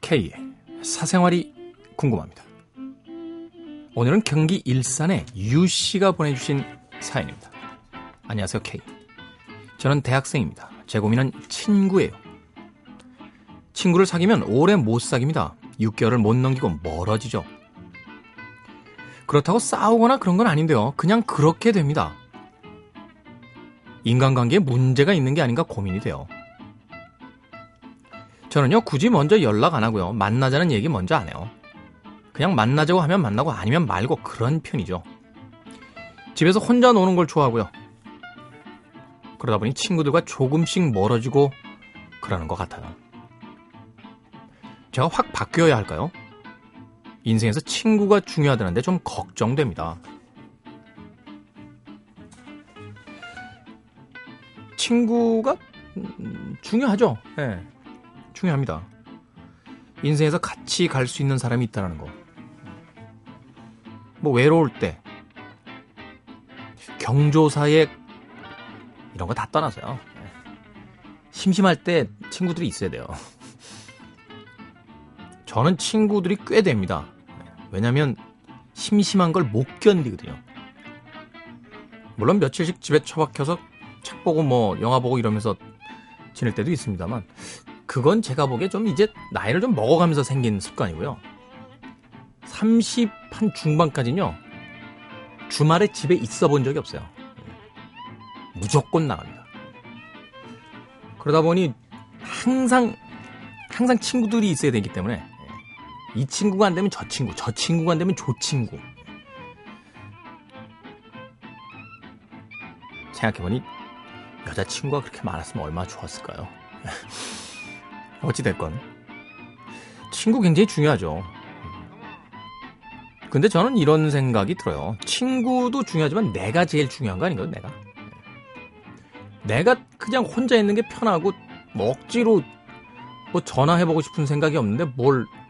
K의 사생활이 궁금합니다. 오늘은 경기 일산의 유 씨가 보내주신 사연입니다. 안녕하세요, K. 저는 대학생입니다. 제 고민은 친구예요. 친구를 사귀면 오래 못 사깁니다. 6개월을 못 넘기고 멀어지죠. 그렇다고 싸우거나 그런 건 아닌데요. 그냥 그렇게 됩니다. 인간관계에 문제가 있는 게 아닌가 고민이 돼요. 저는요, 굳이 먼저 연락 안 하고요. 만나자는 얘기 먼저 안 해요. 그냥 만나자고 하면 만나고 아니면 말고 그런 편이죠. 집에서 혼자 노는 걸 좋아하고요. 그러다 보니 친구들과 조금씩 멀어지고 그러는 것 같아요. 제가 확 바뀌어야 할까요? 인생에서 친구가 중요하다는데 좀 걱정됩니다. 친구가 음, 중요하죠. 네. 중요합니다. 인생에서 같이 갈 수 있는 사람이 있다는 거. 뭐 외로울 때, 경조사에 이런 거 다 떠나서요. 심심할 때 친구들이 있어야 돼요. 저는 친구들이 꽤 됩니다. 왜냐면 심심한 걸 못 견디거든요. 물론 며칠씩 집에 처박혀서 책 보고 뭐 영화 보고 이러면서 지낼 때도 있습니다만 그건 제가 보기에 좀 이제 나이를 좀 먹어가면서 생긴 습관이고요. 30 한 중반까지는요. 주말에 집에 있어 본 적이 없어요. 무조건 나갑니다. 그러다 보니 항상 항상 친구들이 있어야 되기 때문에 이 친구가 안 되면 저 친구, 저 친구가 안 되면 저 친구. 생각해보니 여자친구가 그렇게 많았으면 얼마나 좋았을까요? 어찌됐건. 친구 굉장히 중요하죠. 근데 저는 이런 생각이 들어요. 친구도 중요하지만 내가 제일 중요한 거 아닌가요, 내가? 내가 그냥 혼자 있는 게 편하고, 뭐 억지로 뭐 전화해보고 싶은 생각이 없는데 뭘, 그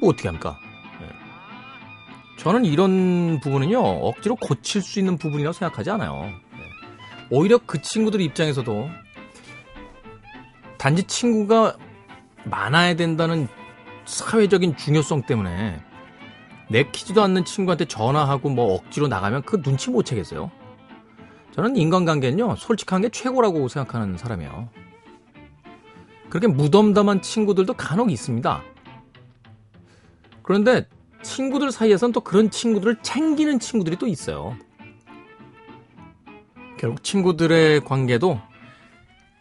뭐 어떻게 합니까? 저는 이런 부분은요, 억지로 고칠 수 있는 부분이라고 생각하지 않아요. 오히려 그 친구들 입장에서도 단지 친구가 많아야 된다는 사회적인 중요성 때문에 내키지도 않는 친구한테 전화하고 뭐 억지로 나가면 그 눈치 못 채겠어요. 저는 인간관계는요, 솔직한 게 최고라고 생각하는 사람이에요. 그렇게 무덤덤한 친구들도 간혹 있습니다. 그런데 친구들 사이에서는 또 그런 친구들을 챙기는 친구들이 또 있어요. 결국 친구들의 관계도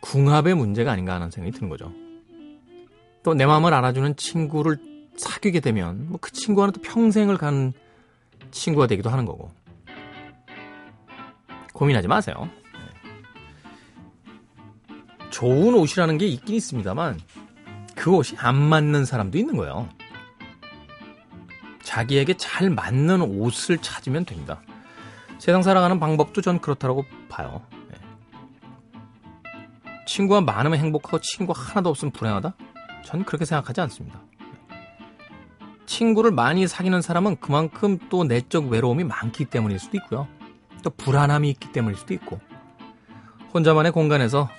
궁합의 문제가 아닌가 하는 생각이 드는 거죠. 또 내 마음을 알아주는 친구를 사귀게 되면 뭐 그 친구와는 또 평생을 가는 친구가 되기도 하는 거고. 고민하지 마세요. 좋은 옷이라는 게 있긴 있습니다만 그 옷이 안 맞는 사람도 있는 거예요. 자기에게 잘 맞는 옷을 찾으면 됩니다. 세상 살아가는 방법도 전 그렇다고 봐요. 친구가 많으면 행복하고 친구가 하나도 없으면 불행하다? 전 그렇게 생각하지 않습니다. 친구를 많이 사귀는 사람은 그만큼 또 내적 외로움이 많기 때문일 수도 있고요. 또 불안함이 있기 때문일 수도 있고. 혼자만의 공간에서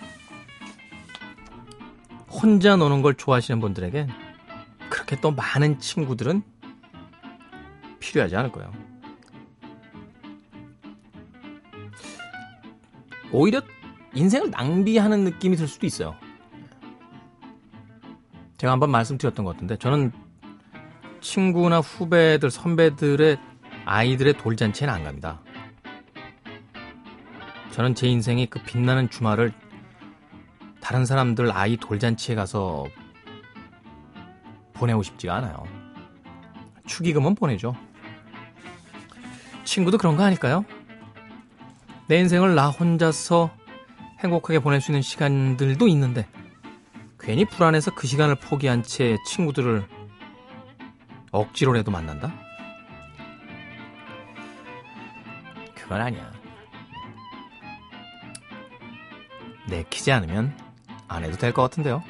혼자 노는 걸 좋아하시는 분들에게 그렇게 또 많은 친구들은 필요하지 않을 거예요. 오히려 인생을 낭비하는 느낌이 들 수도 있어요. 제가 한번 말씀드렸던 것 같은데 저는 친구나 후배들, 선배들의 아이들의 돌잔치에는 안 갑니다. 저는 제 인생의 그 빛나는 주말을 다른 사람들 아이 돌잔치에 가서 보내고 싶지가 않아요. 축의금은 보내죠. 친구도 그런 거 아닐까요? 내 인생을 나 혼자서 행복하게 보낼 수 있는 시간들도 있는데 괜히 불안해서 그 시간을 포기한 채 친구들을 억지로라도 만난다? 그건 아니야. 내키지 않으면 안 해도 될 것 같은데요.